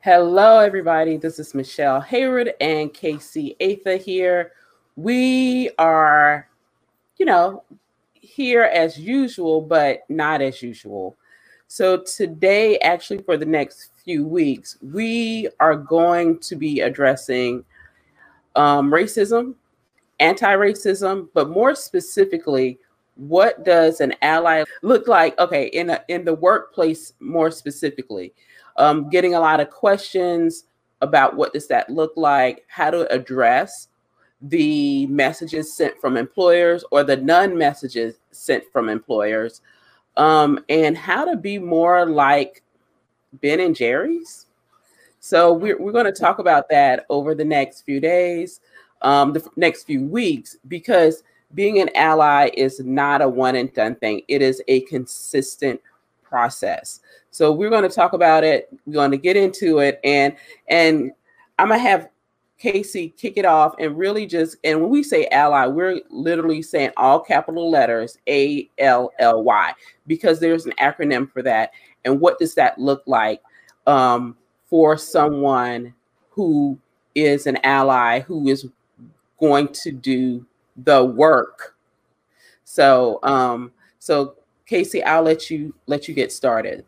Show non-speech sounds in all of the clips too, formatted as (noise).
Hello, everybody. This is Michelle Hayward and Casey Atha here. We are, you know, here as usual, but not as usual. So, today, actually, for the next few weeks, we are going to be addressing um, racism, anti racism, but more specifically, what does an ally look like? Okay, in, a, in the workplace, more specifically um, getting a lot of questions about what does that look like, how to address the messages sent from employers or the non messages sent from employers, um, and how to be more like Ben and Jerry's. So we're, we're going to talk about that over the next few days, um, the next few weeks, because being an ally is not a one and done thing. It is a consistent process. So we're going to talk about it. We're going to get into it, and and I'm gonna have Casey kick it off and really just and when we say ally, we're literally saying all capital letters A L L Y because there's an acronym for that. And what does that look like um, for someone who is an ally who is going to do the work? So um, so Casey, I'll let you let you get started.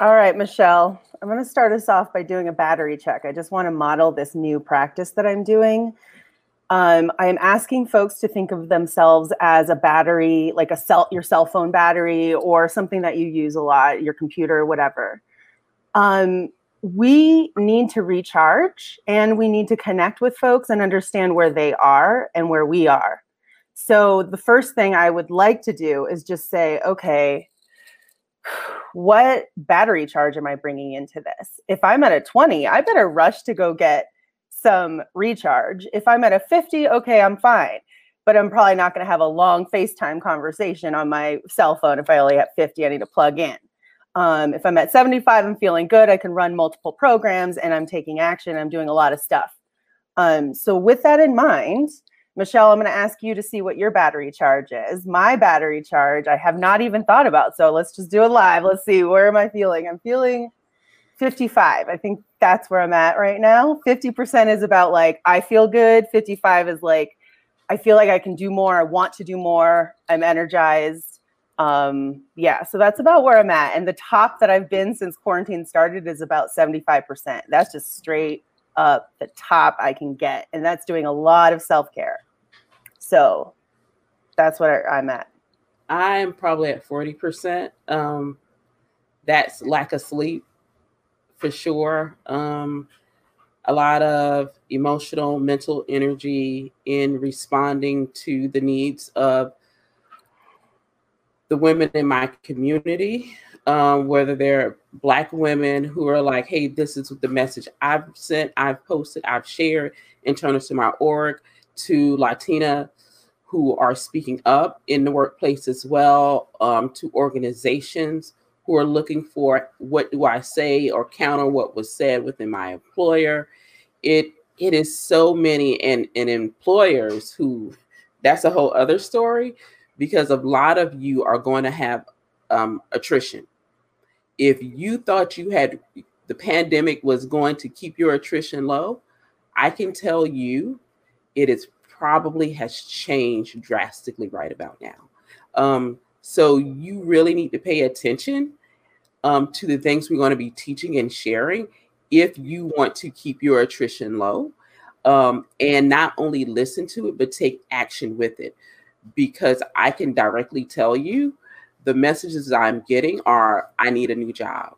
All right, Michelle. I'm going to start us off by doing a battery check. I just want to model this new practice that I'm doing. Um, I am asking folks to think of themselves as a battery, like a cell, your cell phone battery, or something that you use a lot, your computer, whatever. Um, we need to recharge and we need to connect with folks and understand where they are and where we are. So, the first thing I would like to do is just say, okay, what battery charge am I bringing into this? If I'm at a 20, I better rush to go get some recharge. If I'm at a 50, okay, I'm fine. But I'm probably not going to have a long FaceTime conversation on my cell phone if I only have 50, I need to plug in. Um, if I'm at 75, I'm feeling good. I can run multiple programs and I'm taking action. I'm doing a lot of stuff. Um, so, with that in mind, Michelle, I'm going to ask you to see what your battery charge is. My battery charge, I have not even thought about. So let's just do it live. Let's see. Where am I feeling? I'm feeling 55. I think that's where I'm at right now. 50% is about like, I feel good. 55 is like, I feel like I can do more. I want to do more. I'm energized. Um, yeah, so that's about where I'm at. And the top that I've been since quarantine started is about 75%. That's just straight up the top I can get. And that's doing a lot of self care. So that's what I'm at. I'm probably at 40%. Um, that's lack of sleep for sure. Um, a lot of emotional, mental energy in responding to the needs of the women in my community, um, whether they're Black women who are like, hey, this is the message I've sent, I've posted, I've shared internal to my org, to Latina who are speaking up in the workplace as well, um, to organizations who are looking for what do I say or counter what was said within my employer. It it is so many and, and employers who that's a whole other story because a lot of you are going to have um, attrition. If you thought you had the pandemic was going to keep your attrition low, I can tell you it is probably has changed drastically right about now. Um, so you really need to pay attention um, to the things we're going to be teaching and sharing if you want to keep your attrition low um, and not only listen to it, but take action with it. Because I can directly tell you the messages I'm getting are I need a new job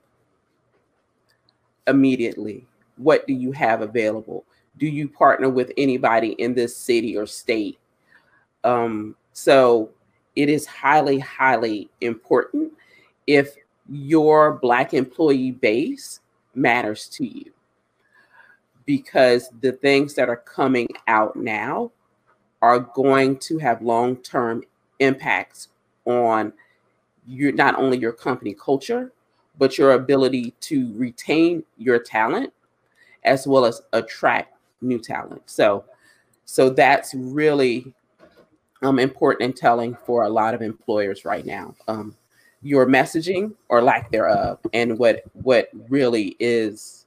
immediately. What do you have available? do you partner with anybody in this city or state? Um, so it is highly, highly important if your Black employee base matters to you because the things that are coming out now are going to have long-term impacts on your not only your company culture but your ability to retain your talent as well as attract new talent. So so that's really um, important and telling for a lot of employers right now. Um, your messaging or lack thereof, and what what really is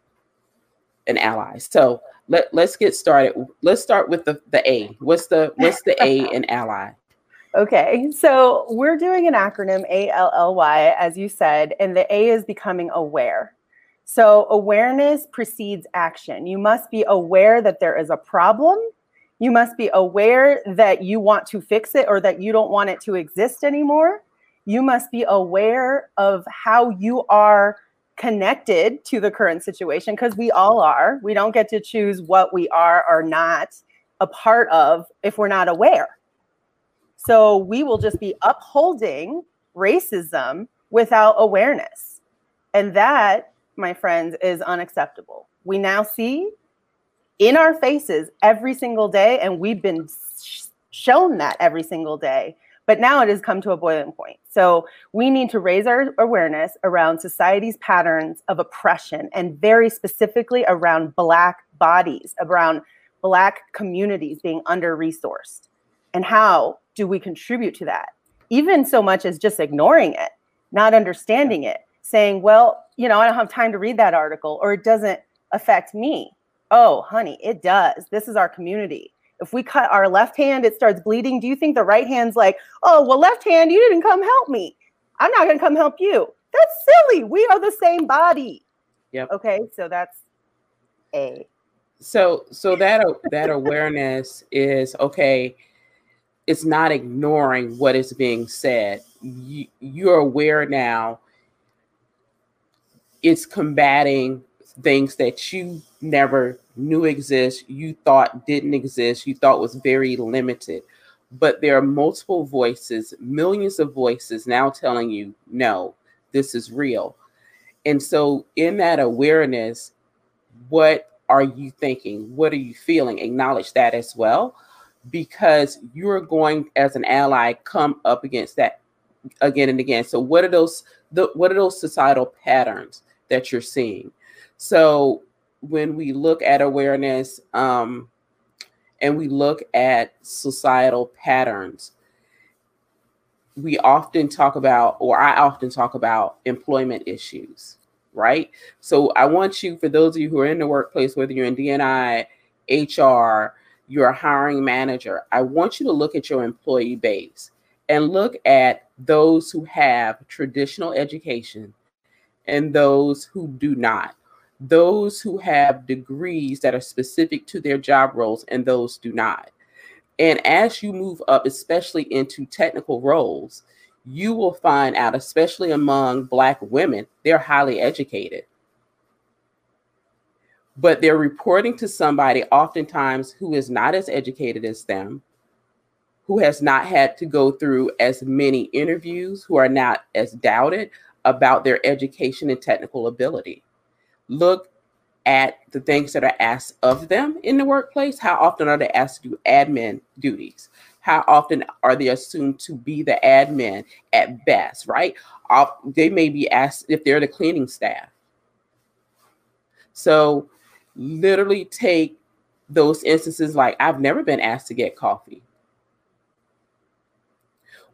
an ally. So let let's get started. Let's start with the the A. What's the what's the A (laughs) in ally? Okay, so we're doing an acronym A L L Y, as you said, and the A is becoming aware. So awareness precedes action. You must be aware that there is a problem. You must be aware that you want to fix it or that you don't want it to exist anymore. You must be aware of how you are connected to the current situation because we all are. We don't get to choose what we are or not a part of if we're not aware. So we will just be upholding racism without awareness. And that, my friends, is unacceptable. We now see in our faces every single day, and we've been shown that every single day. But now it has come to a boiling point. So we need to raise our awareness around society's patterns of oppression and very specifically around Black bodies, around Black communities being under resourced. And how do we contribute to that? Even so much as just ignoring it, not understanding it, saying, well, you know, I don't have time to read that article or it doesn't affect me. Oh, honey, it does. This is our community. If we cut our left hand, it starts bleeding. Do you think the right hand's like, oh, well, left hand, you didn't come help me. I'm not going to come help you. That's silly. We are the same body. Yep. Okay, so that's A. So so that that awareness is okay it's not ignoring what is being said. You, you're aware now. It's combating things that you never knew exist, you thought didn't exist, you thought was very limited. But there are multiple voices, millions of voices now telling you, no, this is real. And so, in that awareness, what are you thinking? What are you feeling? Acknowledge that as well because you're going as an ally come up against that again and again. So what are those the what are those societal patterns that you're seeing? So when we look at awareness um, and we look at societal patterns, we often talk about, or I often talk about employment issues, right? So I want you, for those of you who are in the workplace, whether you're in D&I, HR, you're a hiring manager, I want you to look at your employee base and look at those who have traditional education and those who do not. Those who have degrees that are specific to their job roles and those do not. And as you move up, especially into technical roles, you will find out, especially among Black women, they're highly educated but they're reporting to somebody oftentimes who is not as educated as them, who has not had to go through as many interviews, who are not as doubted about their education and technical ability. Look at the things that are asked of them in the workplace. How often are they asked to do admin duties? How often are they assumed to be the admin at best, right? They may be asked if they're the cleaning staff. So literally take those instances like I've never been asked to get coffee.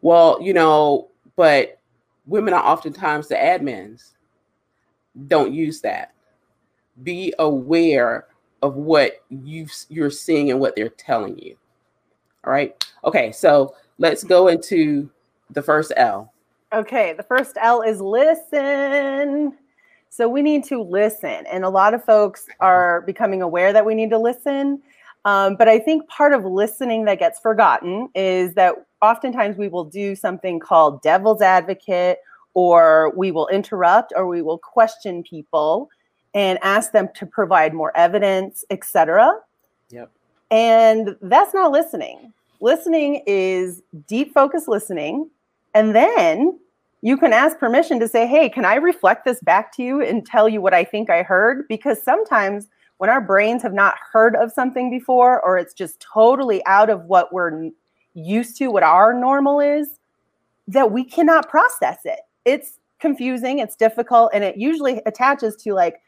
Well, you know, but women are oftentimes the admins. Don't use that. Be aware of what you you're seeing and what they're telling you. All right. Okay, so let's go into the first L. Okay, the first L is listen. So we need to listen. And a lot of folks are becoming aware that we need to listen. Um, but I think part of listening that gets forgotten is that oftentimes we will do something called devil's advocate, or we will interrupt, or we will question people and ask them to provide more evidence, etc. Yep. And that's not listening. Listening is deep focus listening. And then you can ask permission to say, hey, can I reflect this back to you and tell you what I think I heard? Because sometimes when our brains have not heard of something before, or it's just totally out of what we're used to, what our normal is, that we cannot process it. It's confusing, it's difficult, and it usually attaches to like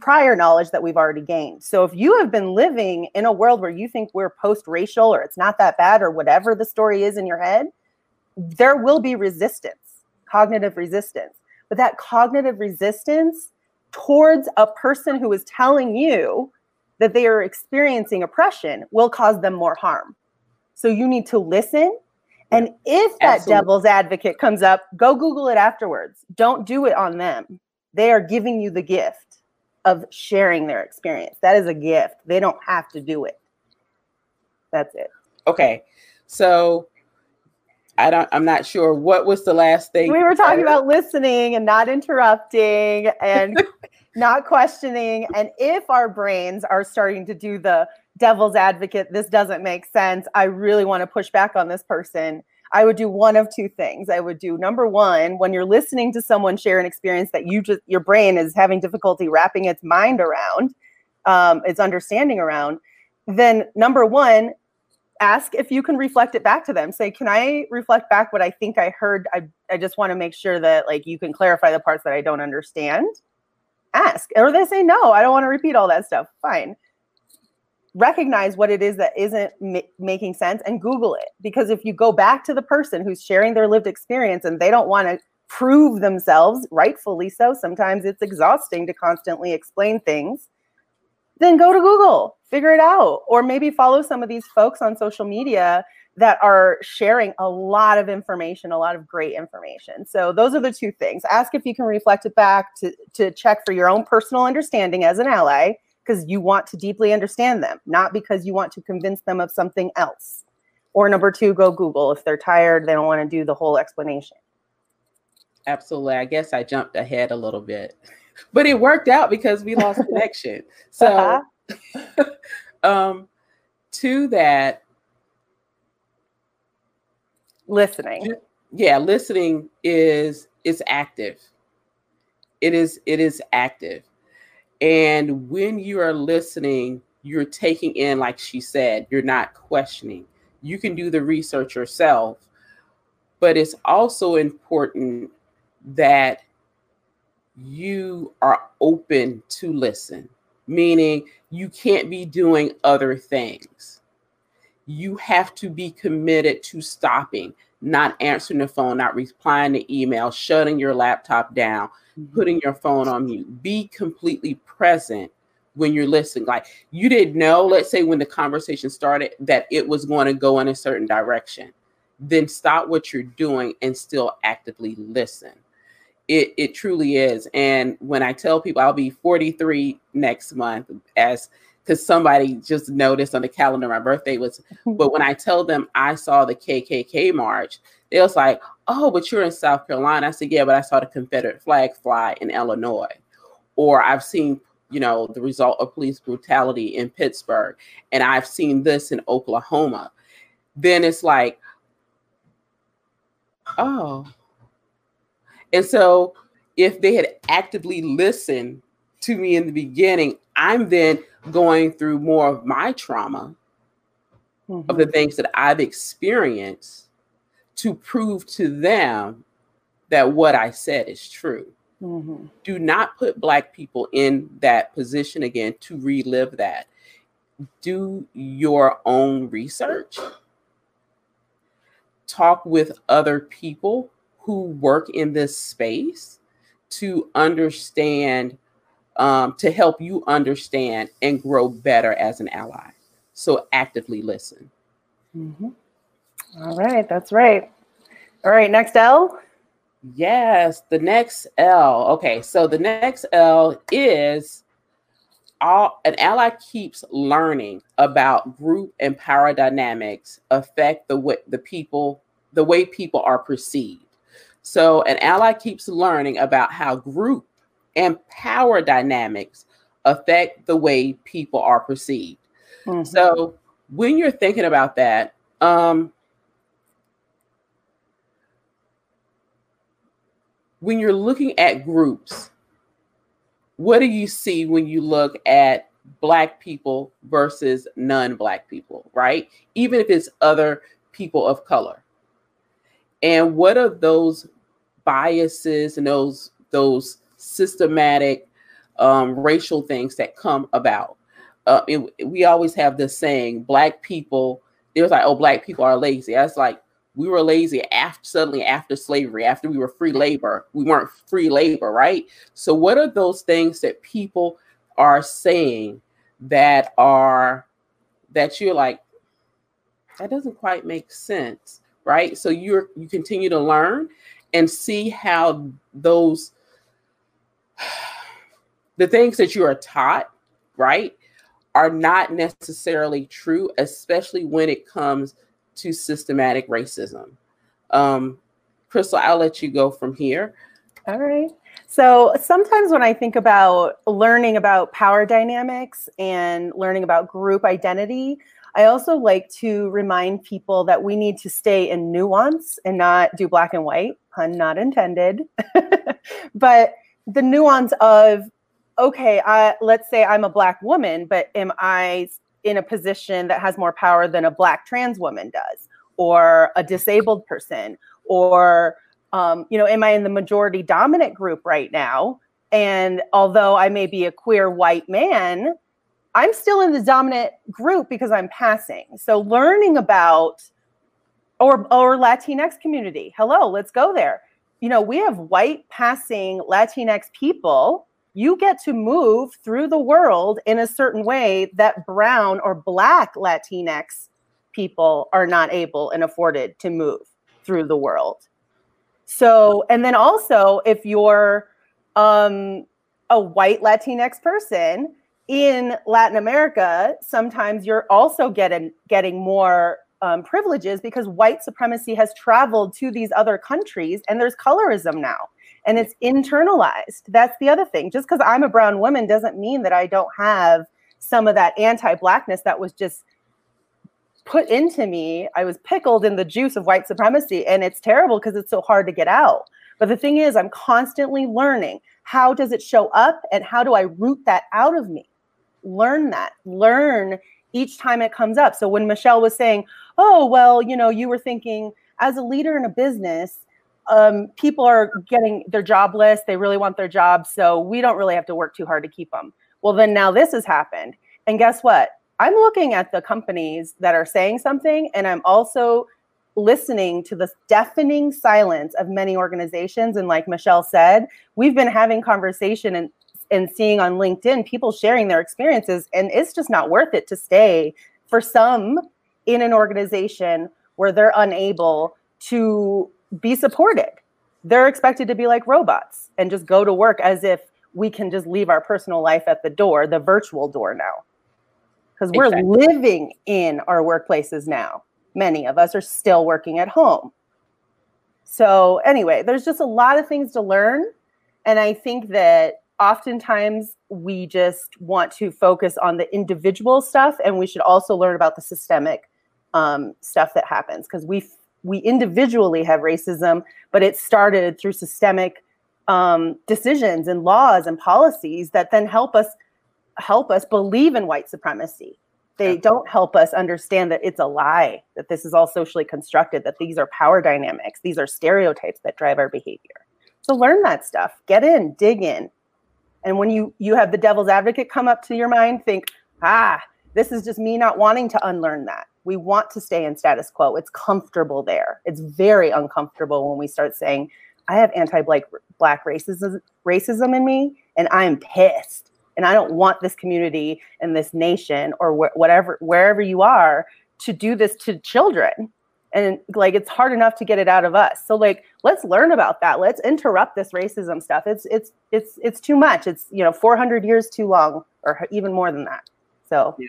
prior knowledge that we've already gained. So if you have been living in a world where you think we're post-racial or it's not that bad or whatever the story is in your head, there will be resistance, cognitive resistance. But that cognitive resistance towards a person who is telling you that they are experiencing oppression will cause them more harm. So you need to listen. And if that Absolutely. devil's advocate comes up, go Google it afterwards. Don't do it on them. They are giving you the gift of sharing their experience. That is a gift. They don't have to do it. That's it. Okay. So I don't I'm not sure what was the last thing. We were talking about listening and not interrupting and (laughs) not questioning. And if our brains are starting to do the devil's advocate, this doesn't make sense. I really want to push back on this person. I would do one of two things. I would do number one, when you're listening to someone share an experience that you just, your brain is having difficulty wrapping its mind around, um, its understanding around, then number one, ask if you can reflect it back to them. Say, can I reflect back what I think I heard? I, I just want to make sure that like you can clarify the parts that I don't understand. Ask. Or they say, no, I don't want to repeat all that stuff. Fine recognize what it is that isn't ma- making sense and Google it. Because if you go back to the person who's sharing their lived experience and they don't want to prove themselves, rightfully so, sometimes it's exhausting to constantly explain things, then go to Google, figure it out. Or maybe follow some of these folks on social media that are sharing a lot of information, a lot of great information. So those are the two things. Ask if you can reflect it back to, to check for your own personal understanding as an ally because you want to deeply understand them, not because you want to convince them of something else. Or number two, go Google. If they're tired, they don't want to do the whole explanation. Absolutely. I guess I jumped ahead a little bit, (laughs) but it worked out because we lost (laughs) connection. So, uh-huh. (laughs) um, to that, listening. Yeah, listening is is active. It is it is active and when you are listening, you're taking in, like she said, you're not questioning. You can do the research yourself, but it's also important that you are open to listen, meaning you can't be doing other things. You have to be committed to stopping, not answering the phone, not replying to email, shutting your laptop down, Mm-hmm. putting your phone on mute. Be completely present when you're listening. Like you didn't know, let's say when the conversation started, that it was going to go in a certain direction. Then stop what you're doing and still actively listen. It, it truly is. And when I tell people I'll be 43 next month, as because somebody just noticed on the calendar my birthday was, (laughs) but when I tell them I saw the KKK march, they was like, oh, but you're in South Carolina. I said, yeah, but I saw the Confederate flag fly in Illinois. Or I've seen, you know, the result of police brutality in Pittsburgh, and I've seen this in Oklahoma. Then it's like, oh. And so if they had actively listened to me in the beginning, I'm then going through more of my trauma mm-hmm. of the mm-hmm. things that I've experienced to prove to them that what I said is true. Mm-hmm. Do not put Black people in that position again to relive that. Do your own research. Talk with other people who work in this space to understand, um, to help you understand and grow better as an ally. So actively listen. Mm-hmm. All right, that's right. All right, next L. Yes, the next L. Okay, so the next L is all an ally keeps learning about group and power dynamics affect the way the people the way people are perceived. So an ally keeps learning about how group and power dynamics affect the way people are perceived. Mm-hmm. So when you're thinking about that, um, when you're looking at groups, what do you see when you look at black people versus non-black people, right? Even if it's other people of color. And what are those biases and those those systematic um, racial things that come about. Uh, it, we always have this saying, black people, it was like, oh, black people are lazy. That's like, we were lazy after suddenly after slavery, after we were free labor. We weren't free labor, right? So, what are those things that people are saying that are that you're like, that doesn't quite make sense, right? So you're you continue to learn and see how those (sighs) the things that you are taught, right, are not necessarily true, especially when it comes to systematic racism. Um, Crystal, I'll let you go from here. All right. So sometimes when I think about learning about power dynamics and learning about group identity, I also like to remind people that we need to stay in nuance and not do black and white, pun not intended. (laughs) but the nuance of, okay, I, let's say I'm a black woman, but am I in a position that has more power than a black trans woman does, or a disabled person, or um, you know, am I in the majority dominant group right now? And although I may be a queer white man, I'm still in the dominant group because I'm passing. So learning about or or Latinx community. Hello, let's go there. You know, we have white passing Latinx people you get to move through the world in a certain way that brown or black Latinx people are not able and afforded to move through the world. So, and then also, if you're um, a white Latinx person in Latin America, sometimes you're also getting getting more um, privileges because white supremacy has traveled to these other countries, and there's colorism now and it's internalized. That's the other thing. Just because I'm a brown woman doesn't mean that I don't have some of that anti-blackness that was just put into me. I was pickled in the juice of white supremacy, and it's terrible because it's so hard to get out. But the thing is, I'm constantly learning how does it show up and how do I root that out of me? Learn that. Learn each time it comes up. So when Michelle was saying, "Oh, well, you know, you were thinking as a leader in a business, um, people are getting they're jobless they really want their jobs so we don't really have to work too hard to keep them well then now this has happened and guess what? I'm looking at the companies that are saying something and i'm also listening to the deafening silence of many organizations and like michelle said we've been having conversation and and seeing on linkedin people sharing their experiences and it's just not worth it to stay for some in an organization where they're unable to be supported. They're expected to be like robots and just go to work as if we can just leave our personal life at the door, the virtual door now. Because we're exactly. living in our workplaces now. Many of us are still working at home. So, anyway, there's just a lot of things to learn. And I think that oftentimes we just want to focus on the individual stuff and we should also learn about the systemic um, stuff that happens because we we individually have racism, but it started through systemic um, decisions and laws and policies that then help us help us believe in white supremacy. They yeah. don't help us understand that it's a lie, that this is all socially constructed, that these are power dynamics, these are stereotypes that drive our behavior. So learn that stuff, get in, dig in. And when you you have the devil's advocate come up to your mind, think, ah, this is just me not wanting to unlearn that. We want to stay in status quo. It's comfortable there. It's very uncomfortable when we start saying, I have anti-black black racism racism in me and I'm pissed. And I don't want this community and this nation or wh- whatever wherever you are to do this to children. And like it's hard enough to get it out of us. So like let's learn about that. Let's interrupt this racism stuff. It's it's it's it's too much. It's you know 400 years too long or even more than that. So yeah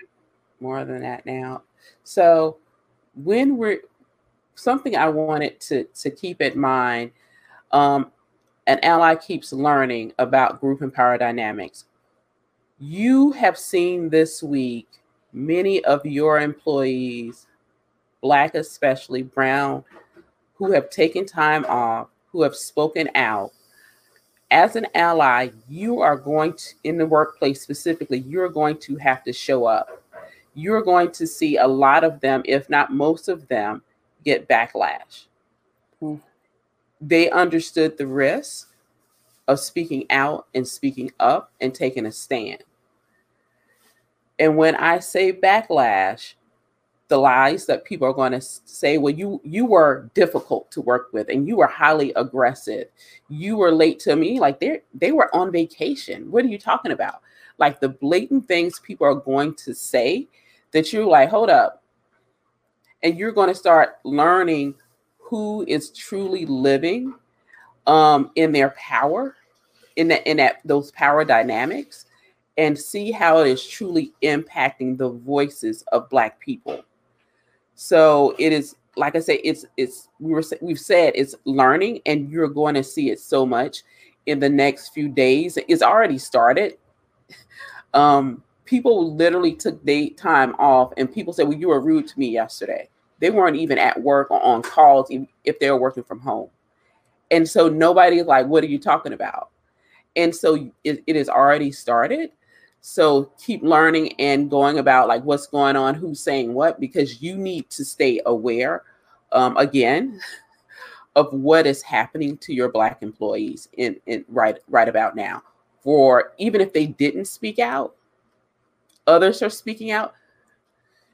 more than that now. So when we're something I wanted to to keep in mind, um, an ally keeps learning about group and power dynamics. You have seen this week many of your employees, black especially, brown, who have taken time off, who have spoken out. As an ally, you are going to, in the workplace specifically, you're going to have to show up you're going to see a lot of them, if not most of them, get backlash. Mm. They understood the risk. of speaking out and speaking up and taking a stand. And when I say backlash, the lies that people are going to say well you you were difficult to work with and you were highly aggressive you were late to me like they they were on vacation what are you talking about like the blatant things people are going to say that you're like hold up and you're going to start learning who is truly living um, in their power in that in that those power dynamics and see how it is truly impacting the voices of black people so it is like I say, it's it's we were we've said it's learning, and you're going to see it so much in the next few days. It's already started. (laughs) Um, people literally took their time off, and people said, "Well, you were rude to me yesterday." They weren't even at work or on calls if they were working from home, and so nobody's like, "What are you talking about?" And so it, it has already started. So keep learning and going about like what's going on, who's saying what, because you need to stay aware um, again (laughs) of what is happening to your black employees in, in right right about now. For even if they didn't speak out, others are speaking out.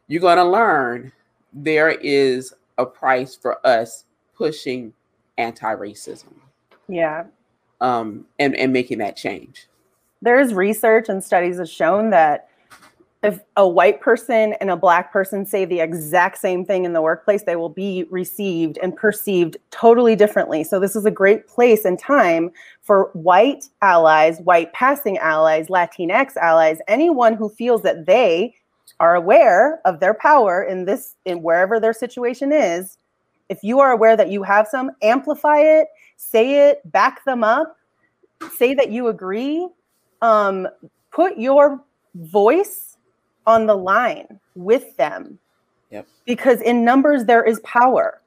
You're going to learn there is a price for us pushing anti-racism. Yeah. Um, and and making that change there's research and studies have shown that if a white person and a black person say the exact same thing in the workplace, they will be received and perceived totally differently. So, this is a great place and time for white allies, white passing allies, Latinx allies, anyone who feels that they are aware of their power in this, in wherever their situation is. If you are aware that you have some, amplify it, say it, back them up, say that you agree, um, put your voice on the line with them. Yep. Because in numbers, there is power.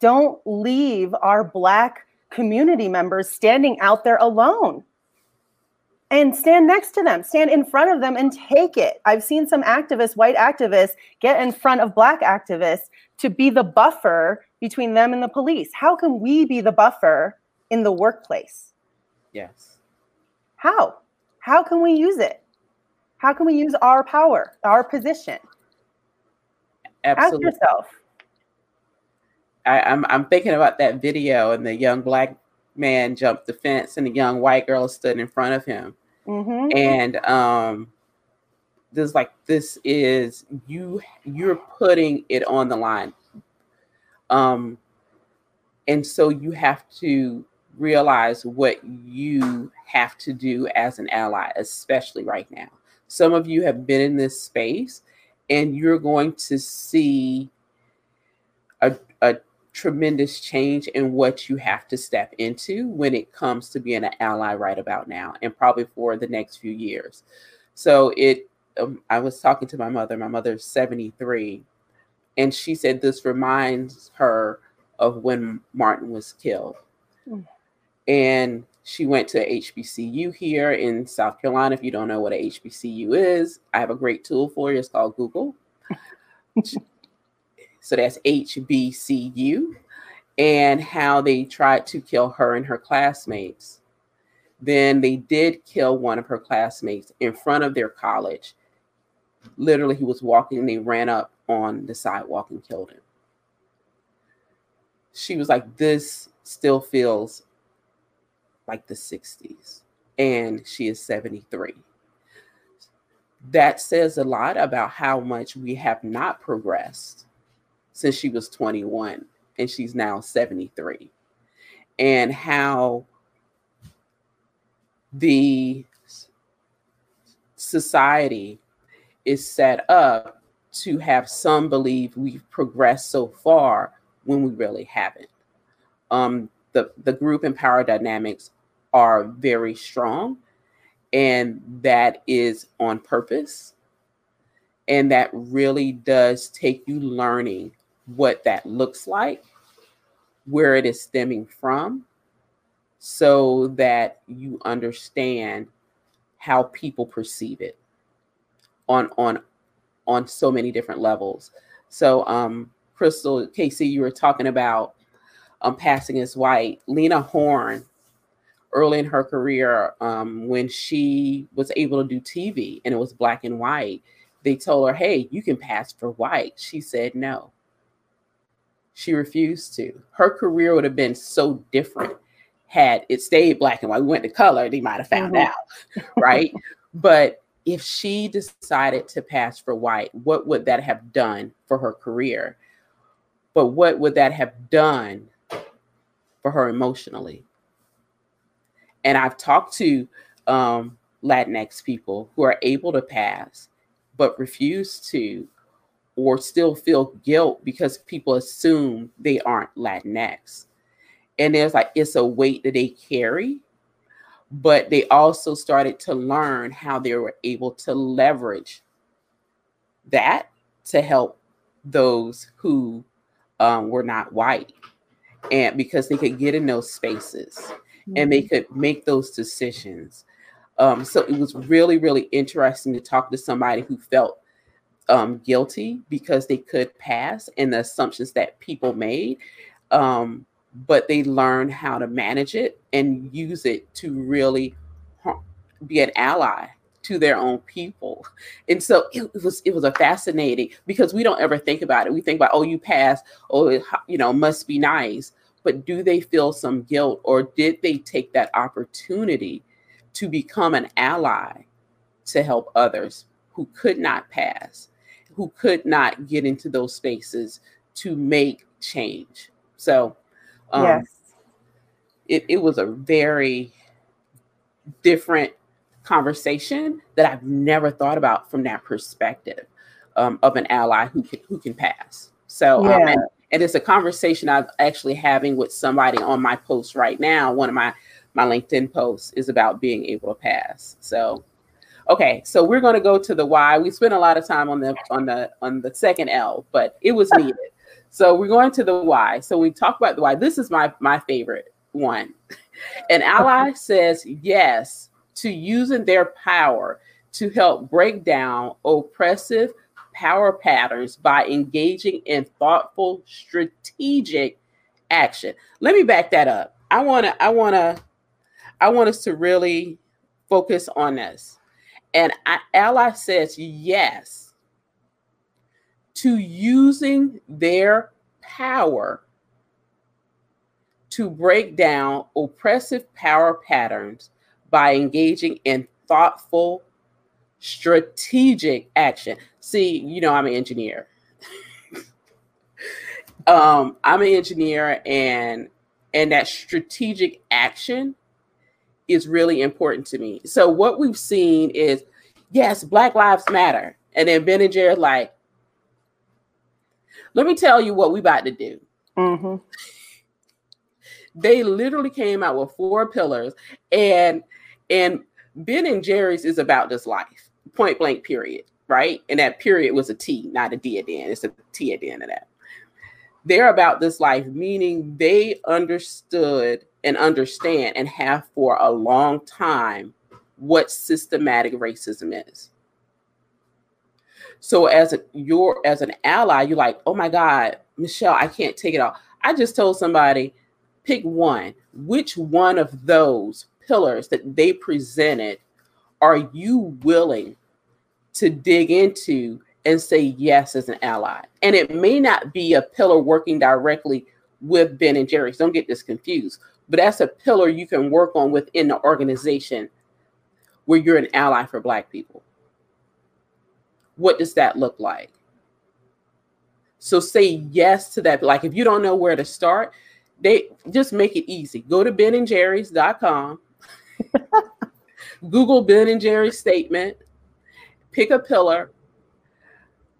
Don't leave our Black community members standing out there alone. And stand next to them, stand in front of them and take it. I've seen some activists, white activists, get in front of Black activists to be the buffer between them and the police. How can we be the buffer in the workplace? Yes. How? How can we use it? How can we use our power, our position? Absolutely. Ask yourself. I, I'm I'm thinking about that video and the young black man jumped the fence and the young white girl stood in front of him. Mm-hmm. And um this like this is you you're putting it on the line. Um and so you have to realize what you have to do as an ally, especially right now. Some of you have been in this space and you're going to see a, a tremendous change in what you have to step into when it comes to being an ally right about now and probably for the next few years. So it um, I was talking to my mother, my mother's 73, and she said this reminds her of when Martin was killed. Mm and she went to HBCU here in South Carolina. If you don't know what a HBCU is, I have a great tool for you. It's called Google. (laughs) so that's HBCU, and how they tried to kill her and her classmates. Then they did kill one of her classmates in front of their college. Literally, he was walking, they ran up on the sidewalk and killed him. She was like, This still feels like the 60s, and she is 73. That says a lot about how much we have not progressed since she was 21 and she's now 73, and how the society is set up to have some believe we've progressed so far when we really haven't. Um, the, the group and power dynamics are very strong and that is on purpose and that really does take you learning what that looks like where it is stemming from so that you understand how people perceive it on on on so many different levels. So um crystal casey you were talking about um passing as white. Lena horne early in her career um, when she was able to do TV and it was black and white. They told her, hey, you can pass for white. She said no. She refused to. Her career would have been so different had it stayed black and white. We went to color, they might have found mm-hmm. out, right? but if she decided to pass for white, what would that have done for her career? But what would that have done for her emotionally? And I've talked to um, Latinx people who are able to pass but refuse to or still feel guilt because people assume they aren't Latinx. And there's like, it's a weight that they carry, but they also started to learn how they were able to leverage that to help those who um, were not white. And because they could get in those spaces mm-hmm. and they could make those decisions. Um, so it was really, really interesting to talk to somebody who felt um, guilty because they could pass and the assumptions that people made. Um, but they learned how to manage it and use it to really be an ally to their own people. And so it, it, was it was a fascinating because we don't ever think about it. We think about oh you passed, oh it, you know must be nice, but do they feel some guilt or did they take that opportunity to become an ally to help others who could not pass? who could not get into those spaces to make change. So, um, yes, it, it was a very different conversation that I've never thought about from that perspective um, of an ally who can who can pass. So, um, yeah. um, and, it's a conversation I'm actually having with somebody on my post right now. One of my my LinkedIn posts is about being able to pass. So Okay, so we're going to go to the Y. We spent a lot of time on the on the on the second L, but it was needed. so we're going to the Y. So we talk about the why. This is my my favorite one. An ally says yes to using their power to help break down oppressive power patterns by engaging in thoughtful strategic action. Let me back that up. I want to I want to I want us to really focus on this. And I, Ally says yes to using their power to break down oppressive power patterns by engaging in thoughtful, strategic action. See, you know, I'm an engineer. (laughs) um, I'm an engineer, and and that strategic action is really important to me. So what we've seen is, yes, Black Lives Matter, and then Ben and Jerry like, let me tell you what we about to do. Mm-hmm. (laughs) they literally came out with four pillars, and and Ben and Jerry's is about this life, point blank, period. Right, and that period was a T, not a D at the end. It's a T at the end of that. They're about this life, meaning they understood and understand and have for a long time what systematic racism is. So as a you're as an ally, you're like, oh my God, Michelle, I can't take it all. I just told somebody, pick one. Which one of those pillars that they presented are you willing to dig into and say yes as an ally? And it may not be a pillar working directly with Ben and Jerry's. Don't get this confused. But that's a pillar you can work on within the organization where you're an ally for black people. What does that look like? So say yes to that. Like if you don't know where to start they just make it easy. Go to Ben and benandjerrys.com (laughs) google ben and jerry's statement pick a pillar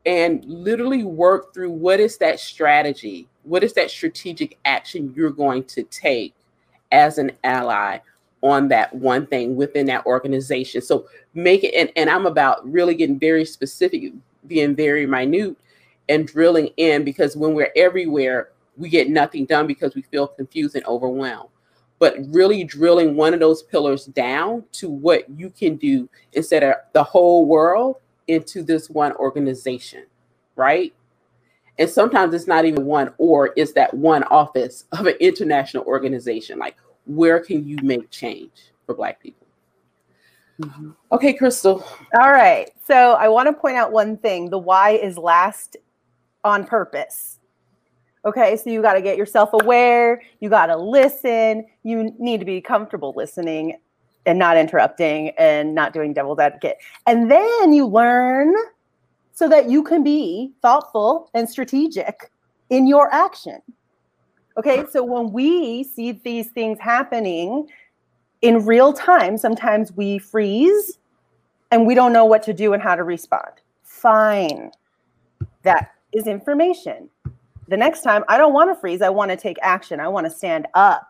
and literally work through what is that strategy what is that strategic action you're going to take as an ally on that one thing within that organization. So make it, and, and I'm about really getting very specific, being very minute and drilling in because when we're everywhere, we get nothing done because we feel confused and overwhelmed. But really drilling one of those pillars down to what you can do instead of the whole world into this one organization, right? And sometimes it's not even one or it's that one office (laughs) of an international organization. Like, where can you make change for Black people? Mm-hmm. Okay, Crystal. All right. So I want to point out one thing the Y is last on purpose. Okay, so you got to get yourself aware, you got to listen, you need to be comfortable listening and not interrupting and not doing devil's advocate. And then you learn so that you can be thoughtful and strategic in your action. Okay, so when we see these things happening in real time, sometimes we freeze and we don't know what to do and how to respond. Fine. That is information. The next time, I don't want to freeze. I want to take action. I want to stand up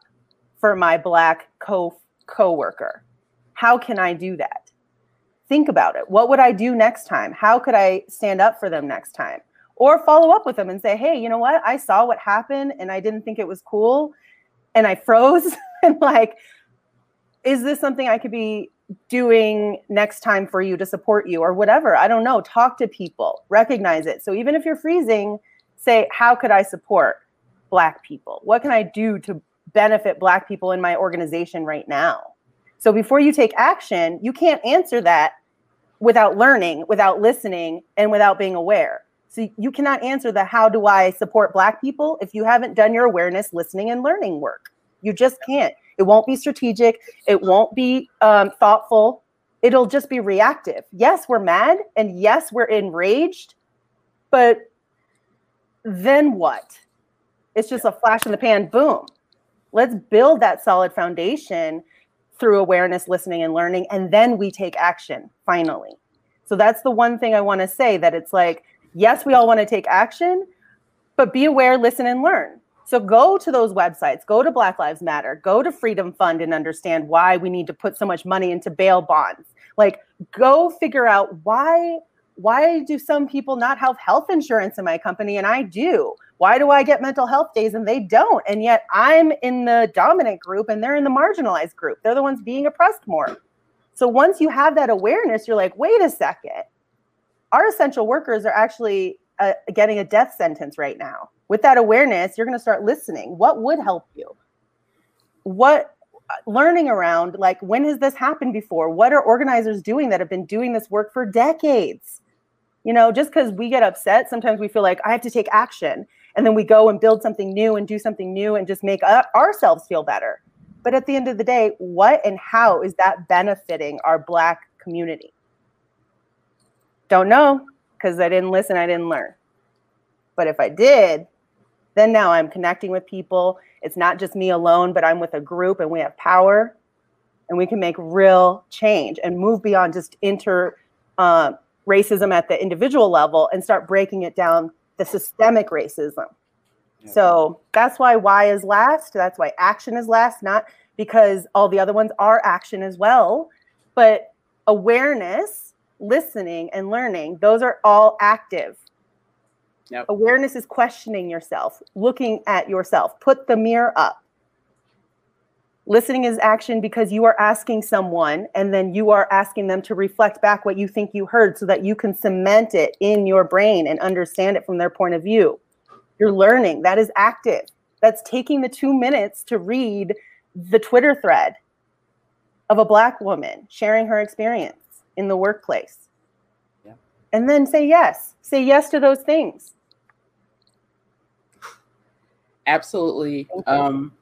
for my black co coworker. How can I do that? Think about it. What would I do next time? How could I stand up for them next time? Or follow up with them and say, "Hey, you know what? I saw what happened and I didn't think it was cool and I froze (laughs) and like is this something I could be doing next time for you to support you or whatever? I don't know. Talk to people, recognize it. So even if you're freezing, say, how could I support Black people? What can I do to benefit Black people in my organization right now? So before you take action, you can't answer that without learning, without listening, and without being aware. So you cannot answer the how do I support Black people if you haven't done your awareness, listening, and learning work. You just can't. It won't be strategic. It won't be um, thoughtful. It'll just be reactive. Yes, we're mad, and yes, we're enraged, but then what? It's just a flash in the pan, boom. Let's build that solid foundation through awareness, listening, and learning, and then we take action finally. So that's the one thing I want to say that it's like, yes, we all want to take action, but be aware, listen, and learn. So go to those websites, go to Black Lives Matter, go to Freedom Fund and understand why we need to put so much money into bail bonds. Like go figure out why why do some people not have health insurance in my company and I do? Why do I get mental health days and they don't? And yet I'm in the dominant group and they're in the marginalized group. They're the ones being oppressed more. So once you have that awareness, you're like, wait a second. Our essential workers are actually uh, getting a death sentence right now with that awareness, you're going to start listening. What would help you? What learning around like when has this happened before? What are organizers doing that have been doing this work for decades? You know, just because we get upset, sometimes we feel like I have to take action. And then we go and build something new and do something new and just make ourselves feel better. But at the end of the day, what and how is that benefiting our Black community? Don't know because I didn't listen, I didn't learn. But if I did, then now I'm connecting with people. It's not just me alone, but I'm with a group and we have power and we can make real change and move beyond just inter uh, racism at the individual level and start breaking it down the systemic racism. Yeah. So that's why why is last. That's why action is last, not because all the other ones are action as well, but awareness, listening, and learning, those are all active. Yep. Awareness is questioning yourself, looking at yourself. Put the mirror up. Listening is action because you are asking someone and then you are asking them to reflect back what you think you heard so that you can cement it in your brain and understand it from their point of view. You're learning. That is active. That's taking the two minutes to read the Twitter thread of a Black woman sharing her experience in the workplace. Yeah. And then say yes. Say yes to those things absolutely. Um,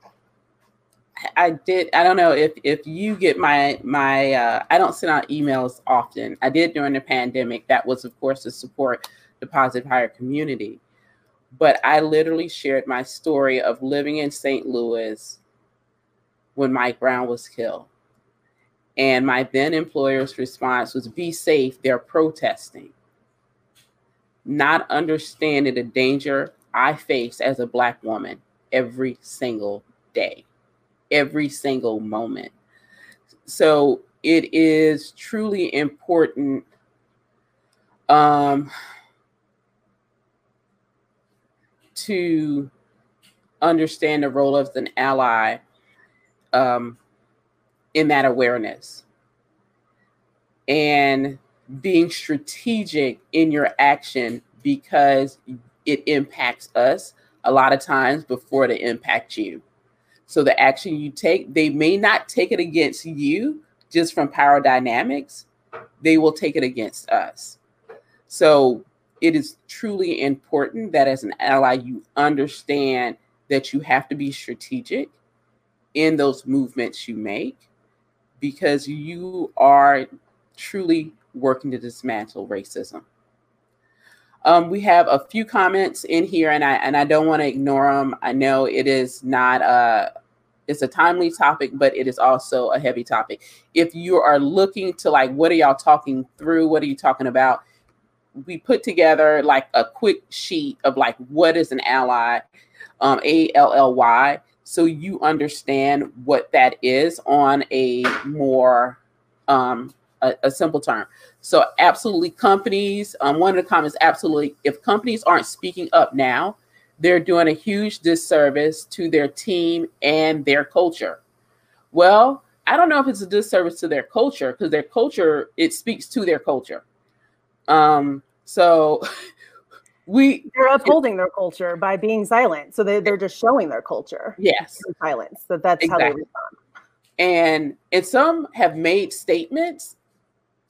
I did. I don't know if if you get my my. Uh, I don't send out emails often. I did during the pandemic. That was, of course, to support the positive hire community. But I literally shared my story of living in St. Louis when Mike Brown was killed, and my then employer's response was, "Be safe. They're protesting." Not understanding the danger I face as a Black woman every single day, every single moment. So it is truly important um, to understand the role of an ally um, in that awareness and being strategic in your action because it impacts us a lot of times before it impacts you. So the action you take, they may not take it against you just from power dynamics, they will take it against us. So it is truly important that as an ally, you understand that you have to be strategic in those movements you make because you are truly working to dismantle racism. Um, we have a few comments in here, and I and I don't want to ignore them. I know it is not a it's a timely topic, but it is also a heavy topic. If you are looking to like, what are y'all talking through? What are you talking about? We put together like a quick sheet of like what is an ally, um, A L L Y, so you understand what that is on a more um, a, a simple term. So absolutely, companies. Um, one of the comments, absolutely, if companies aren't speaking up now, they're doing a huge disservice to their team and their culture. Well, I don't know if it's a disservice to their culture because their culture it speaks to their culture. Um, so (laughs) we they're upholding their culture by being silent. So they, they're just showing their culture. Yes, silence. So that's exactly. how they respond. And and some have made statements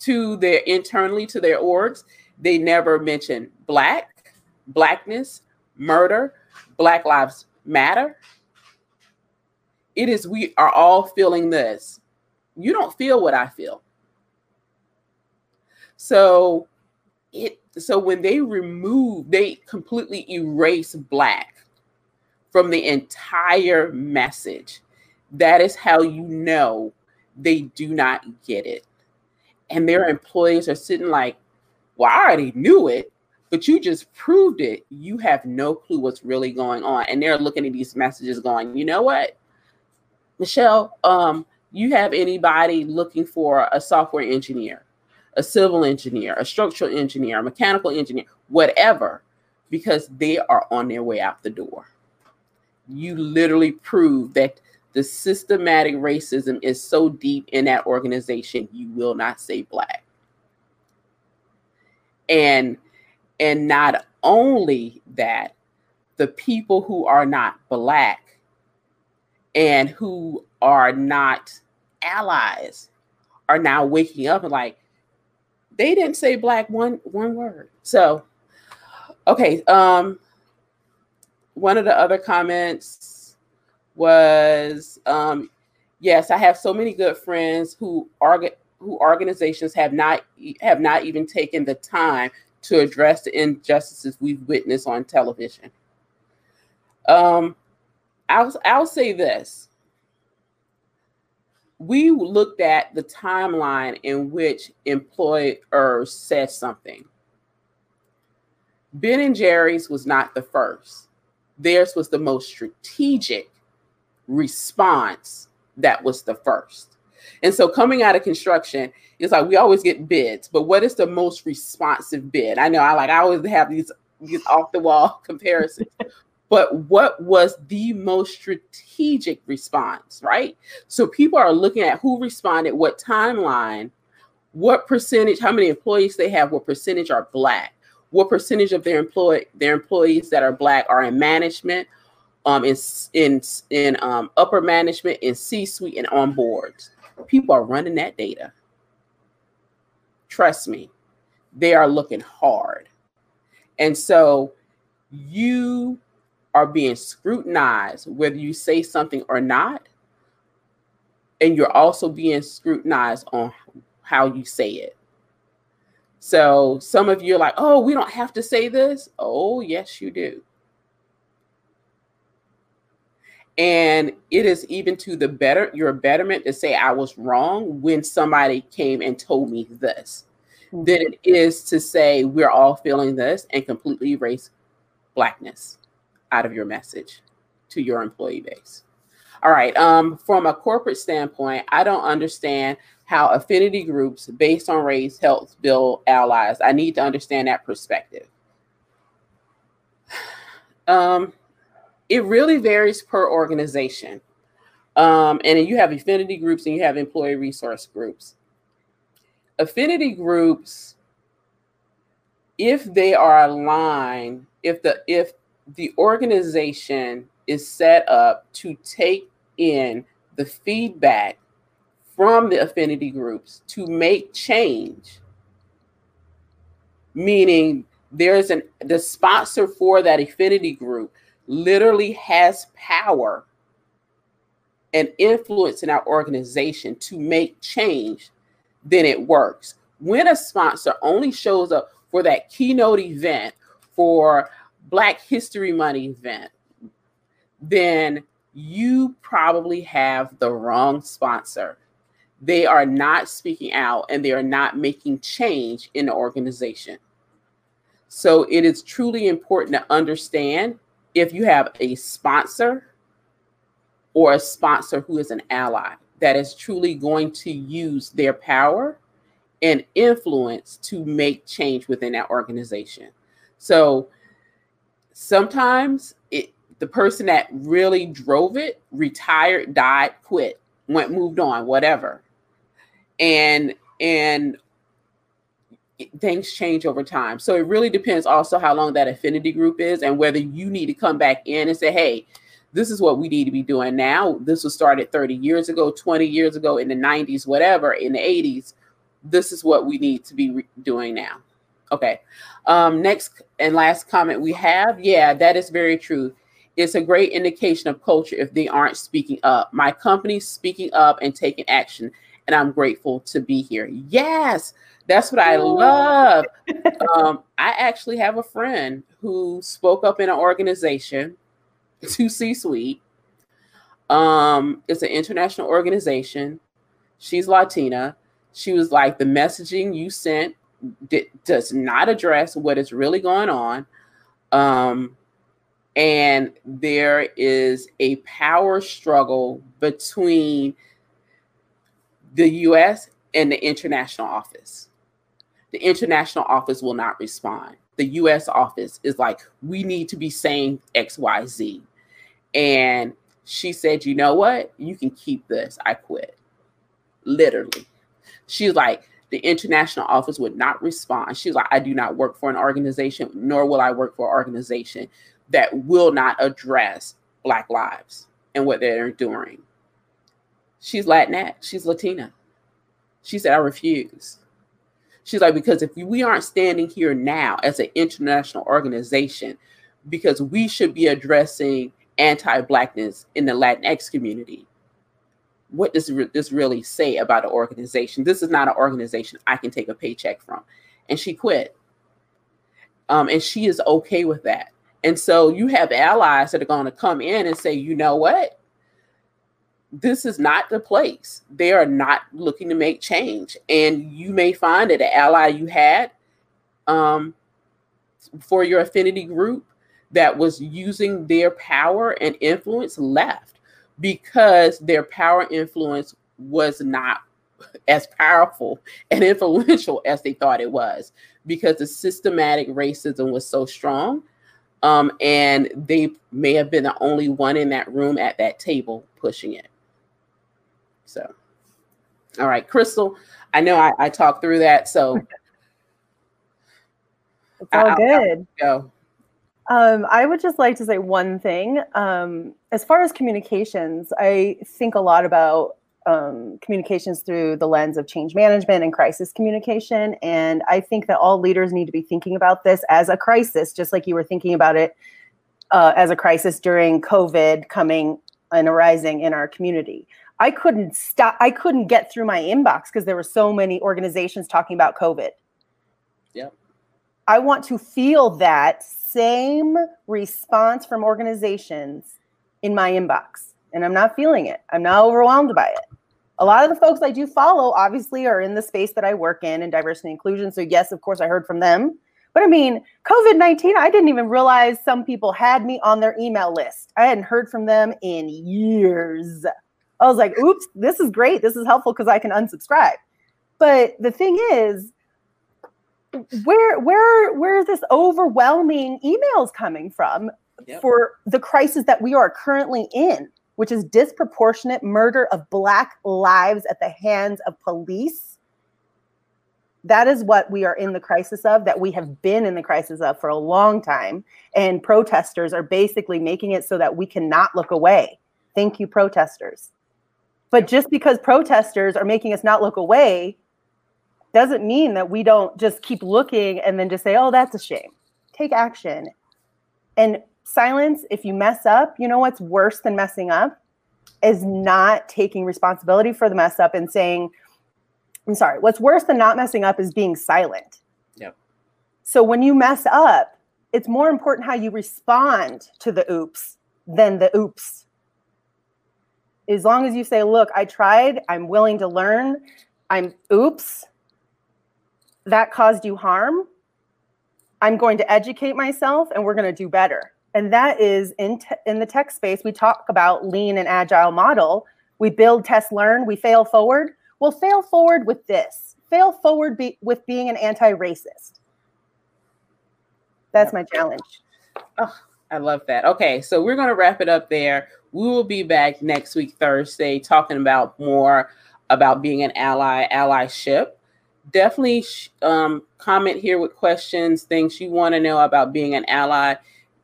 to their internally to their orgs. They never mention black, blackness, murder, Black Lives Matter. It is, we are all feeling this. You don't feel what I feel. So it so when they remove, they completely erase black from the entire message. That is how you know they do not get it. And their employees are sitting like, well, I already knew it but you just proved it. You have no clue what's really going on. And they're looking at these messages going, you know what? Michelle, um, you have anybody looking for a software engineer, a civil engineer, a structural engineer, a mechanical engineer, whatever, because they are on their way out the door. You literally prove that the systematic racism is so deep in that organization, you will not say black. And and not only that, the people who are not Black and who are not allies are now waking up and like, they didn't say Black one one word. So, okay. Um, one of the other comments was, um, yes, I have so many good friends who are who organizations have not have not even taken the time to address the injustices we've witnessed on television. Um, I'll, I'll say this. We looked at the timeline in which employers said something. Ben and Jerry's was not the first. Theirs was the most strategic response that was the first. And so coming out of construction, it's like we always get bids, but what is the most responsive bid? I know I like I always have these these off the wall (laughs) comparisons. but what was the most strategic response, right? So people are looking at who responded, what timeline, what percentage, how many employees they have, what percentage are black, what percentage of their employee their employees that are black are in management, um, in in in um, upper management, in C-suite, and on boards. People are running that data. Trust me, they are looking hard. And so you are being scrutinized whether you say something or not. And you're also being scrutinized on how you say it. So some of you are like, oh, we don't have to say this. Oh, yes, you do. And it is even to the better, your betterment to say I was wrong when somebody came and told me this, mm-hmm. than it is to say we're all feeling this and completely erase blackness out of your message to your employee base. All right. Um, from a corporate standpoint, I don't understand how affinity groups based on race help build allies. I need to understand that perspective. (sighs) Um, it really varies per organization. Um, and you have affinity groups and you have employee resource groups. Affinity groups, if they are aligned, if the if the organization is set up to take in the feedback from the affinity groups to make change, meaning there's an the sponsor for that affinity group literally has power and influence in our organization to make change, then it works. When a sponsor only shows up for that keynote event, for Black History Month event, then you probably have the wrong sponsor. They are not speaking out and they are not making change in the organization. So it is truly important to understand if you have a sponsor or a sponsor who is an ally that is truly going to use their power and influence to make change within that organization. So sometimes it the person that really drove it retired, died, quit, went moved on, whatever. And and things change over time. So it really depends also how long that affinity group is and whether you need to come back in and say, hey, this is what we need to be doing now. This was started 30 years ago, 20 years ago, in the 90s, whatever, in the 80s. This is what we need to be re- doing now. Okay. Um, next and last comment we have. Yeah, that is very true. It's a great indication of culture if they aren't speaking up. My company's speaking up and taking action, and I'm grateful to be here. Yes, that's what I love. (laughs) um, I actually have a friend who spoke up in an organization to C suite. Um, it's an international organization. She's Latina. She was like, the messaging you sent d- does not address what is really going on. Um, and there is a power struggle between the US and the international office. The international office will not respond. The US office is like, we need to be saying XYZ. And she said, you know what? You can keep this. I quit. Literally. She's like, the international office would not respond. She's like, I do not work for an organization, nor will I work for an organization that will not address Black lives and what they're doing. She's Latinx, she's Latina. She said, I refuse. She's like, because if we aren't standing here now as an international organization, because we should be addressing anti Blackness in the Latinx community, what does this really say about an organization? This is not an organization I can take a paycheck from. And she quit. Um, and she is okay with that. And so you have allies that are going to come in and say, you know what? This is not the place. They are not looking to make change. And you may find that an ally you had um, for your affinity group that was using their power and influence left because their power influence was not (laughs) as powerful and influential (laughs) as they thought it was because the systematic racism was so strong um, and they may have been the only one in that room at that table pushing it so all right crystal i know i, I talked through that so (laughs) it's all I'll, good I'll go um, I would just like to say one thing. Um, as far as communications, I think a lot about um, communications through the lens of change management and crisis communication. And I think that all leaders need to be thinking about this as a crisis, just like you were thinking about it uh, as a crisis during COVID coming and arising in our community. I couldn't stop, I couldn't get through my inbox because there were so many organizations talking about COVID. Yep. I want to feel that same response from organizations in my inbox, and I'm not feeling it. I'm not overwhelmed by it. A lot of the folks I do follow obviously are in the space that I work in and diversity and inclusion. So, yes, of course, I heard from them. But I mean, COVID 19, I didn't even realize some people had me on their email list. I hadn't heard from them in years. I was like, oops, this is great. This is helpful because I can unsubscribe. But the thing is, where where where is this overwhelming emails coming from yep. for the crisis that we are currently in which is disproportionate murder of black lives at the hands of police that is what we are in the crisis of that we have been in the crisis of for a long time and protesters are basically making it so that we cannot look away Thank you, protesters. But just because protesters are making us not look away doesn't mean that we don't just keep looking and then just say, oh, that's a shame. Take action. And silence, if you mess up, you know what's worse than messing up? Is not taking responsibility for the mess up and saying, I'm sorry, what's worse than not messing up is being silent. Yep. So when you mess up, it's more important how you respond to the oops than the oops. As long as you say, look, I tried, I'm willing to learn, I'm oops, that caused you harm. I'm going to educate myself and we're going to do better. And that is in, te- in the tech space, we talk about lean and agile model. We build, test, learn, we fail forward. We'll fail forward with this, fail forward be- with being an anti racist. That's my challenge. Oh, I love that. Okay, so we're going to wrap it up there. We will be back next week, Thursday, talking about more about being an ally, allyship. Definitely um, comment here with questions, things you want to know about being an ally.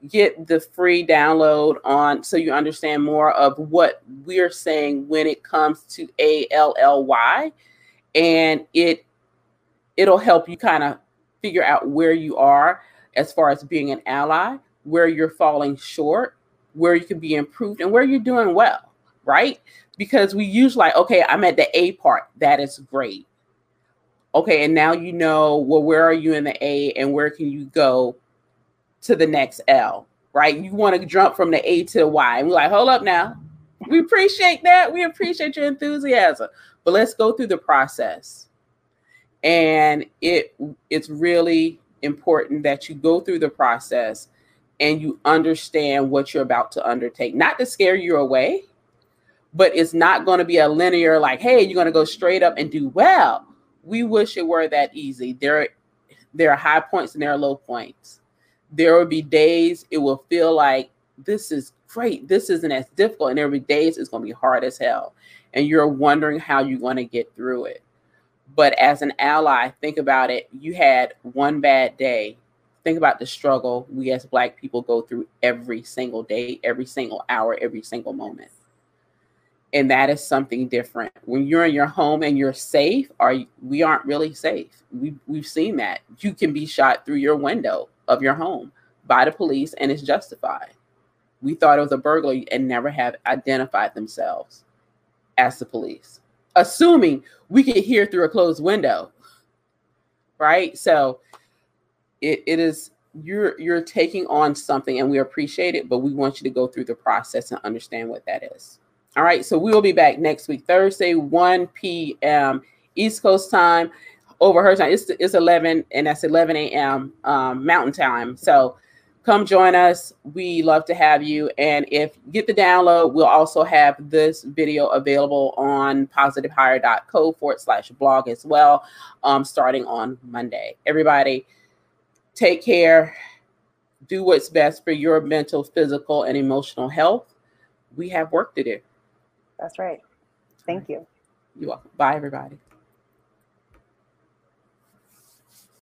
Get the free download on so you understand more of what we're saying when it comes to A L L Y, and it it'll help you kind of figure out where you are as far as being an ally, where you're falling short, where you can be improved, and where you're doing well, right? Because we usually like, okay, I'm at the A part. That is great. Okay, and now you know, well, where are you in the A and where can you go to the next L, right? You want to jump from the A to the Y. And we're like, hold up now. We appreciate that. We appreciate your enthusiasm. But let's go through the process. And it it's really important that you go through the process and you understand what you're about to undertake. Not to scare you away, but it's not going to be a linear, like, hey, you're going to go straight up and do well. We wish it were that easy. There, there are high points and there are low points. There will be days it will feel like this is great. This isn't as difficult. And there will be days it's going to be hard as hell. And you're wondering how you're going to get through it. But as an ally, think about it. You had one bad day. Think about the struggle we as Black people go through every single day, every single hour, every single moment. And that is something different. When you're in your home and you're safe, are we aren't really safe. We we've seen that. You can be shot through your window of your home by the police and it's justified. We thought it was a burglary and never have identified themselves as the police assuming we could hear through a closed window right so it, it is you're you're taking on something and we appreciate it but we want you to go through the process and understand what that is all right so we will be back next week thursday 1 p.m east coast time over her time it's, it's 11 and that's 11 a.m um, mountain time so come join us. We love to have you. And if get the download, we'll also have this video available on positivehire.co forward slash blog as well, um, starting on Monday. Everybody, take care. Do what's best for your mental, physical, and emotional health. We have work to do. That's right. Thank you. You're welcome. Bye, everybody.